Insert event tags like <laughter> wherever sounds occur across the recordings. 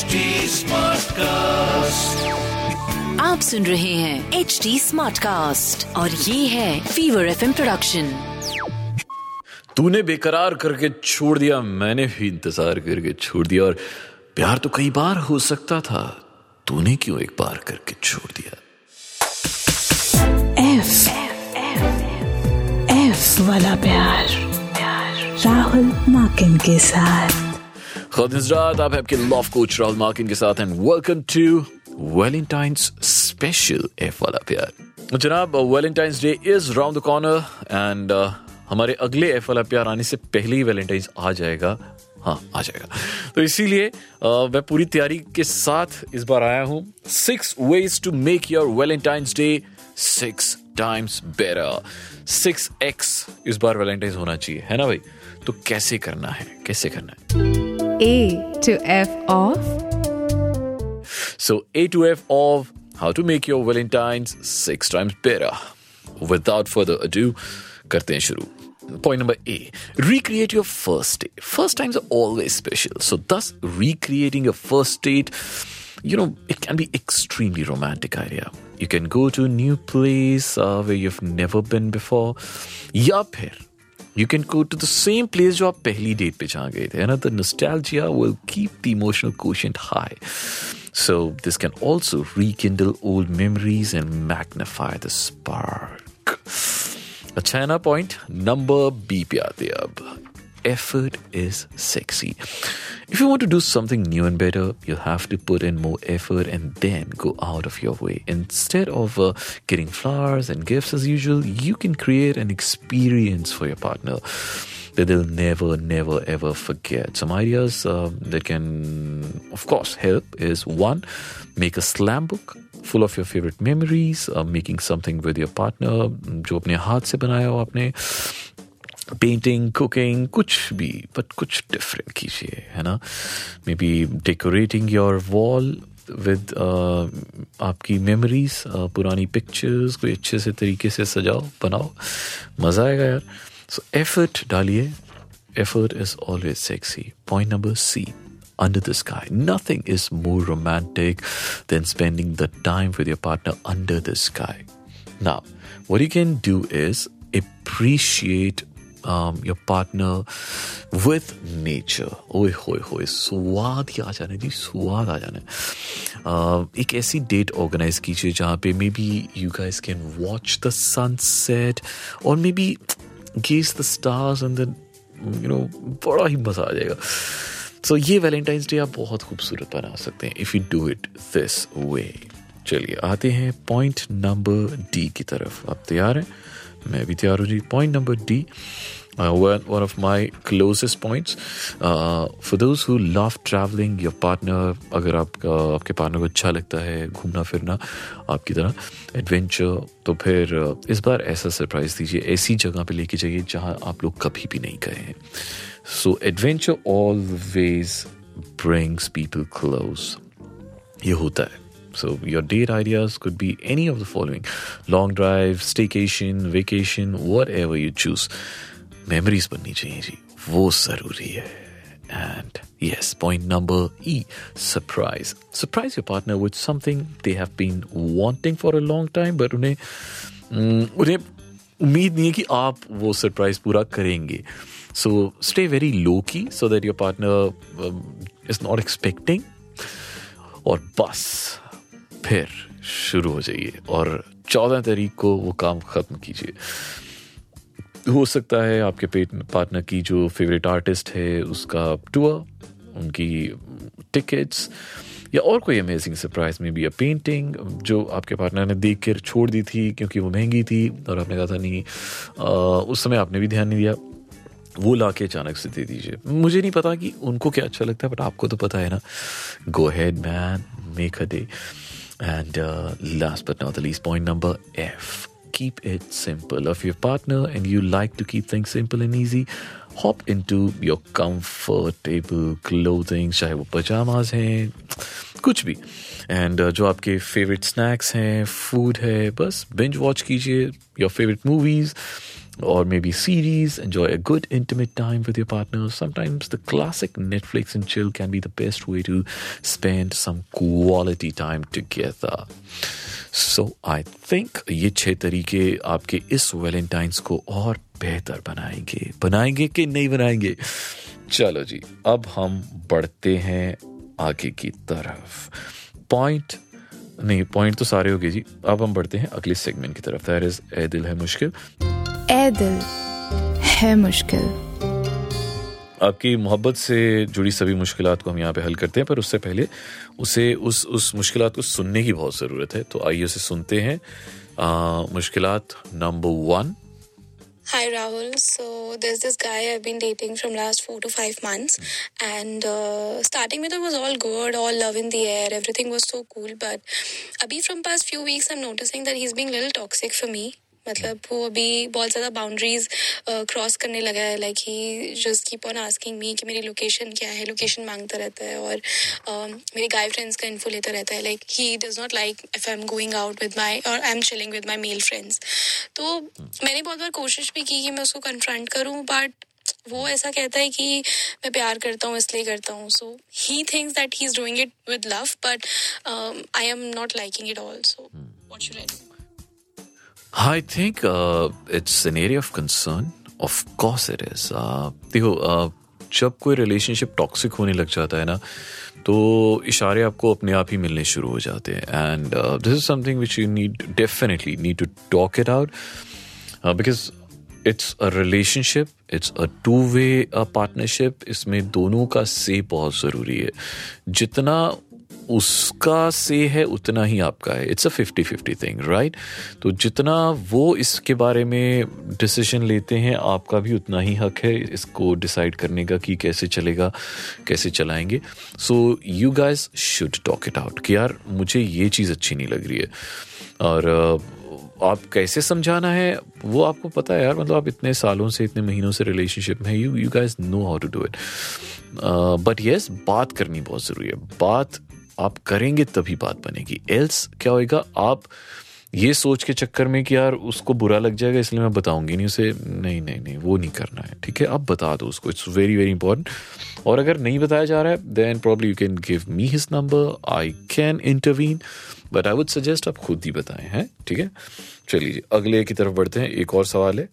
HD Smartcast. आप सुन रहे हैं एच डी स्मार्ट कास्ट और ये है फीवर एफ़ प्रोडक्शन तूने बेकरार करके छोड़ दिया मैंने भी इंतज़ार करके छोड़ दिया और प्यार तो कई बार हो सकता था तूने क्यों एक बार करके छोड़ दिया? एफ़ एफ़ वाला प्यार, प्यार राहुल माकिन के साथ। खुद रात आप आपके लव कोच राहुल मार्किन के साथ and welcome to Valentine's special F वाला प्यार जनाब Valentine's day is round the corner and हमारे अगले एफ़ वाला प्यार आने से पहले ही वैलेंटाइंस आ जाएगा हाँ आ जाएगा तो इसीलिए मैं पूरी तैयारी के साथ इस बार आया हूँ six ways to make your Valentine's day six times better six X इस बार वैलेंटाइंस होना चाहिए है ना भाई तो कैसे करना है कैसे करना है A to F of So A to F of how to make your Valentine's six times better. Without further ado, करते हैं शुरू. Point number A. Recreate your first date. First times are always special. So thus recreating a first date, you know, it can be extremely romantic idea. You can go to a new place uh, where you've never been before. या फिर you can go to the same place जो आप पहली date पे जहाँ गए थे ना the nostalgia will keep the emotional quotient high so this can also rekindle old memories and magnify the spark अच्छा है ना पॉइंट नंबर बी पे आते हैं अब effort is sexy. If you want to do something new and better, you have to put in more effort and then go out of your way. Instead of uh, getting flowers and gifts as usual, you can create an experience for your partner that they'll never, never, ever forget. Some ideas uh, that can, of course, help is one, make a slam book full of your favorite memories, uh, making something with your partner, जो अपने हाथ से बनाया हो आपने painting cooking कुछ भी but कुछ डिफरेंट कीजिए है ना maybe decorating your wall with आपकी मेमोरीज पुरानी पिक्चर्स कोई अच्छे से तरीके से सजाओ बनाओ मज़ा आएगा यार सो एफर्ट डालिए effort is always sexy point number C under the sky. Nothing is more romantic than spending the time with your partner under the sky. Now, what you can do is appreciate um, your partner with nature. ओए होए होए स्वाद ही आ जाने जी स्वाद आ जाने uh, एक ऐसी date organise कीजिए जहाँ पे maybe you guys can watch the sunset और maybe gaze the stars and then you know बड़ा ही मज़ा आ जाएगा। सो so, ये वैलेंटाइंस डे आप बहुत खूबसूरत बना सकते हैं if you do it this way चलिए आते हैं पॉइंट नंबर डी की तरफ़। आप तैयार हैं? मैं भी तैयार हूँ जी point number D one of my closest points. Uh, for those who love partner अगर आप आपके पार्टनर को अच्छा लगता है घूमना फिरना आपकी तरह एडवेंचर तो फिर इस बार ऐसा सरप्राइज़ दीजिए ऐसी जगह पे लेके जाइए जहाँ आप लोग कभी भी नहीं गए हैं। So adventure always brings people close ये होता है। So your date ideas could be any of the following: long drive, staycation, vacation, whatever you choose. Memories बननी चाहिए जी वो जरूरी है And yes, point number E surprise. Surprise your partner with something they have been wanting for a long time, but उन्हें उन्हें उम्मीद नहीं है कि आप वो सरप्राइज पूरा करेंगे सो stay very low key so that your partner is not expecting और बस फिर शुरू हो जाइए और चौदह तारीख को वो काम ख़त्म कीजिए। हो सकता है आपके पेट पार्टनर की जो फेवरेट आर्टिस्ट है उसका टूर उनकी टिकट्स या और कोई अमेजिंग सरप्राइज़ में भी अ पेंटिंग जो आपके पार्टनर ने देख कर छोड़ दी थी क्योंकि वो महँगी थी और आपने कहा था नहीं आ, उस समय आपने भी ध्यान नहीं दिया वो ला के अचानक से दे दीजिए। मुझे नहीं पता कि उनको क्या अच्छा लगता है बट आपको तो पता है ना। Go head man make a day And uh, last but not the least, point number F. Keep it simple. If your partner and you like to keep things simple and easy, hop into your comfortable clothing, चाहे वो pyjamas हैं कुछ भी and uh, जो आपके favourite snacks हैं food है बस बिंज वॉच कीजिए your favourite movies Or maybe series. Enjoy a good intimate time with your partner. Sometimes the classic Netflix and chill can be the best way to spend some quality time together. So I think ये छह तरीके आपके इस Valentine's को और बेहतर बनाएँगे बनाएँगे कि नहीं बनाएँगे चलो जी अब हम बढ़ते हैं आगे की तरफ़ पॉइंट नहीं पॉइंट तो सारे हो गए जी। अब हम बढ़ते हैं अगले सेगमेंट की तरफ़। दैट इज़ ए दिल है मुश्किल। ए दिल है मुश्किल। आपकी मोहब्बत से जुड़ी सभी मुश्किल को हम यहाँ पे हल करते हैं पर उससे पहले उसे उस उस मुश्किल को सुनने की बहुत ज़रूरत है। तो आइए उसे सुनते हैं। मुश्किल number one Hi Rahul. So there's this guy I've been dating from last four to five months, and uh, starting with it was all good, all love in the air, everything was so cool. But abhi from past few weeks, I'm noticing that he's being a little toxic for me. मतलब वो अभी बहुत ज़्यादा boundaries cross करने लगा है like he just keep on asking me कि मेरी लोकेशन क्या है लोकेशन माँगता रहता है और मेरे गाय फ्रेंड्स का इन्फो लेता रहता है like he does not like if I am going out with my और I am chilling with my male friends तो मैंने बहुत बार कोशिश भी की कि मैं उसको कन्फ्रंट करूँ बट वो ऐसा कहता है कि मैं प्यार करता हूँ, इसलिए करता हूँ। So he thinks that he is doing it with love but I am not liking it all so what should I do I think uh, it's an area of concern. Of course it is. Uh, देखो uh, जब कोई relationship toxic होने लग जाता है ना तो इशारे आपको अपने आप ही मिलने शुरू हो जाते हैं and this is something which you need definitely need to talk it out because it's a relationship it's a two way partnership इसमें दोनों का से बहुत ज़रूरी है जितना उसका से है, उतना ही आपका है। It's a fifty fifty thing right तो जितना वो इसके बारे में डिसीज़न लेते हैं, आपका भी उतना ही हक है इसको डिसाइड करने का कि कैसे चलेगा, कैसे चलाएँगे। So you guys should talk it out कि यार, मुझे ये चीज़ अच्छी नहीं लग रही है। और आप कैसे समझाना है, वो आपको पता है यार मतलब आप इतने सालों से, इतने महीनों से रिलेशनशिप में you you guys know how to do it but yes बात करनी बहुत ज़रूरी है। बात आप करेंगे तभी बात बनेगी। एल्स क्या होएगा? आप ये सोच के चक्कर में कि यार उसको बुरा लग जाएगा इसलिए मैं बताऊँगी नहीं उसे। नहीं नहीं नहीं वो नहीं करना है ठीक है? आप बता दो उसको। इट्स वेरी वेरी इंपॉर्टेंट और अगर नहीं बताया जा रहा है then probably you can give me his number I can intervene but I would suggest आप खुद ही बताएँ हैं? ठीक है? चलिए अगले की तरफ़ बढ़ते हैं। एक और सवाल है।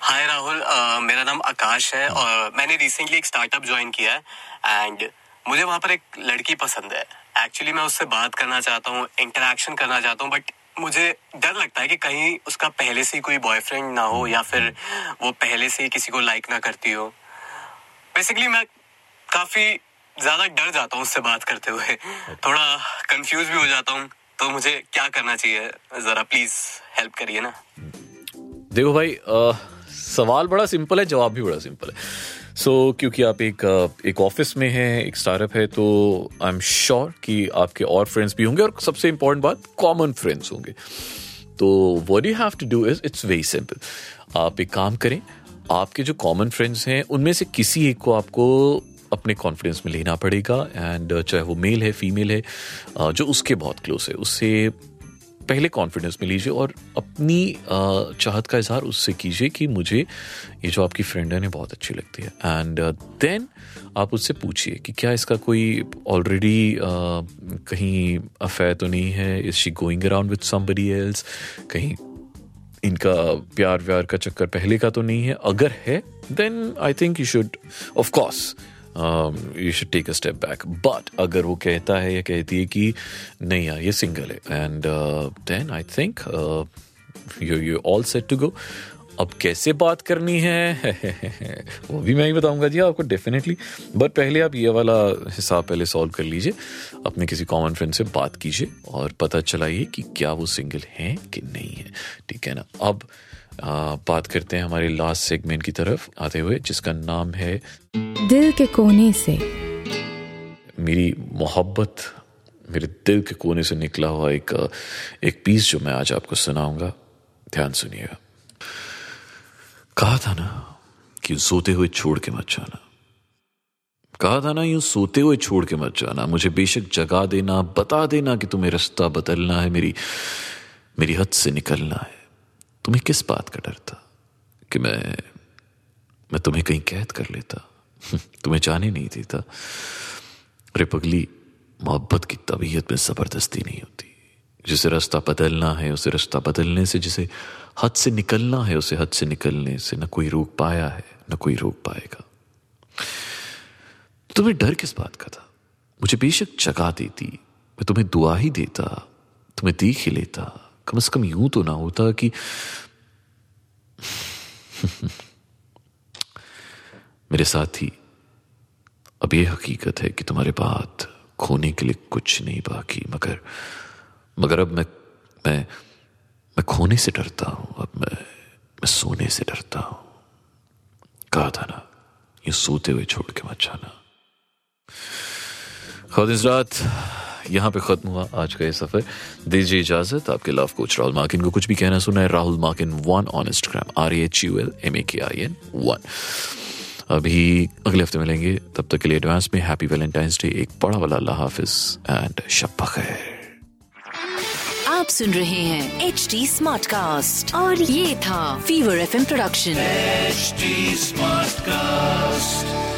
हाय राहुल uh, मेरा नाम आकाश है और मैंने रिसेंटली एक स्टार्टअप ज्वाइन किया है। एंड मुझे वहाँ पर एक लड़की पसंद है। एक्चुअली मैं उससे बात करना चाहता हूँ इंटरेक्शन करना चाहता हूँ बट मुझे डर लगता है कि कहीं उसका पहले से ही कोई बॉयफ्रेंड ना हो या फिर वो पहले से ही किसी को लाइक ना करती हो। बेसिकली मैं काफ़ी ज़्यादा डर जाता हूँ उससे बात करते हुए। थोड़ा कंफ्यूज भी हो जाता हूँ तो मुझे क्या करना चाहिए? जरा प्लीज़ हेल्प करिए ना। देखो भाई आ, सवाल बड़ा सिंपल है जवाब भी बड़ा सिंपल है। सो so, क्योंकि आप एक एक ऑफ़िस में हैं एक स्टार्टअप है तो आई एम श्योर कि आपके और फ्रेंड्स भी होंगे और सबसे इंपॉर्टेंट बात कॉमन फ्रेंड्स होंगे। तो what you have to do is it's very simple आप एक काम करें आपके जो कॉमन फ्रेंड्स हैं उनमें से किसी एक को आपको अपने कॉन्फिडेंस में लेना पड़ेगा एंड चाहे वो मेल है फीमेल है जो उसके बहुत क्लोज है उससे पहले कॉन्फिडेंस में लीजिए और अपनी चाहत का इजहार उससे कीजिए कि मुझे ये जो आपकी फ्रेंड है ना बहुत अच्छी लगती है। एंड देन आप उससे पूछिए कि क्या इसका कोई ऑलरेडी कहीं अफेयर तो नहीं है? Is she going around with somebody else कहीं इनका प्यार व्यार का चक्कर पहले का तो नहीं है। अगर है then I think you should of course you should take a step back but अगर वो कहता है या कहती है कि नहीं यार, ये सिंगल है and then I think you you all set to go अब कैसे बात करनी है? <laughs> वो भी मैं ही बताऊँगा जी आपको डेफिनेटली बट पहले आप ये वाला हिसाब पहले सॉल्व कर लीजिए। अपने किसी कॉमन फ्रेंड से बात कीजिए और पता चलाइए कि क्या वो सिंगल हैं कि नहीं है। ठीक है ना? अब बात करते हैं हमारे लास्ट सेगमेंट की तरफ़ आते हुए जिसका नाम है दिल के कोने से। मेरी मोहब्बत मेरे दिल के कोने से निकला हुआ एक एक पीस जो मैं आज आपको सुनाऊँगा। ध्यान सुनिएगा। कहा था ना कि सोते हुए छोड़ के मत जाना। कहा था ना यूँ सोते हुए छोड़ के मत जाना। मुझे बेशक जगा देना बता देना कि तुम्हें रास्ता बदलना है मेरी मेरी हद से निकलना है। तुम्हें किस बात का डर था? कि मैं मैं तुम्हें कहीं कैद कर लेता? <laughs> तुम्हें जाने नहीं देता? अरे पगली, मोहब्बत की तबीयत में ज़बरदस्ती नहीं होती। जिसे रास्ता बदलना है, उसे रास्ता बदलने से, जिसे हद से निकलना है, उसे हद से निकलने से ना कोई रोक पाया है, ना कोई रोक पाएगा। तुम्हें डर किस बात का था? मुझे बेशक जगा देती, मैं तुम्हें दुआ ही देता, तुम्हें देख ही लेता। कम से कम यूँ तो ना होता कि मेरे साथ ही अब यह हकीकत है कि तुम्हारे बाद खोने के लिए कुछ नहीं बाकी, मगर मगर अब मैं मैं मैं खोने से डरता हूँ, अब मैं मैं सोने से डरता हूँ। कहा था ना, ये सोते हुए छोड़ के मत जाना। खुद इस रात यहाँ पे खत्म हुआ आज का ये सफ़र। दीजिए इजाज़त आपके लव कोच राहुल मार्किन को कुछ भी कहना सुना है Rahul मार्किन one on Instagram R H U L M A K I N one अभी अगले हफ़्ते मिलेंगे तब तक के लिए एडवांस में हैप्पी वैलेंटाइंस डे एक बड़ा वाला अल्लाह हाफिज एंड शब खैर। आप सुन रहे हैं एच डी स्मार्ट कास्ट और ये था fever F production HD Smartcast.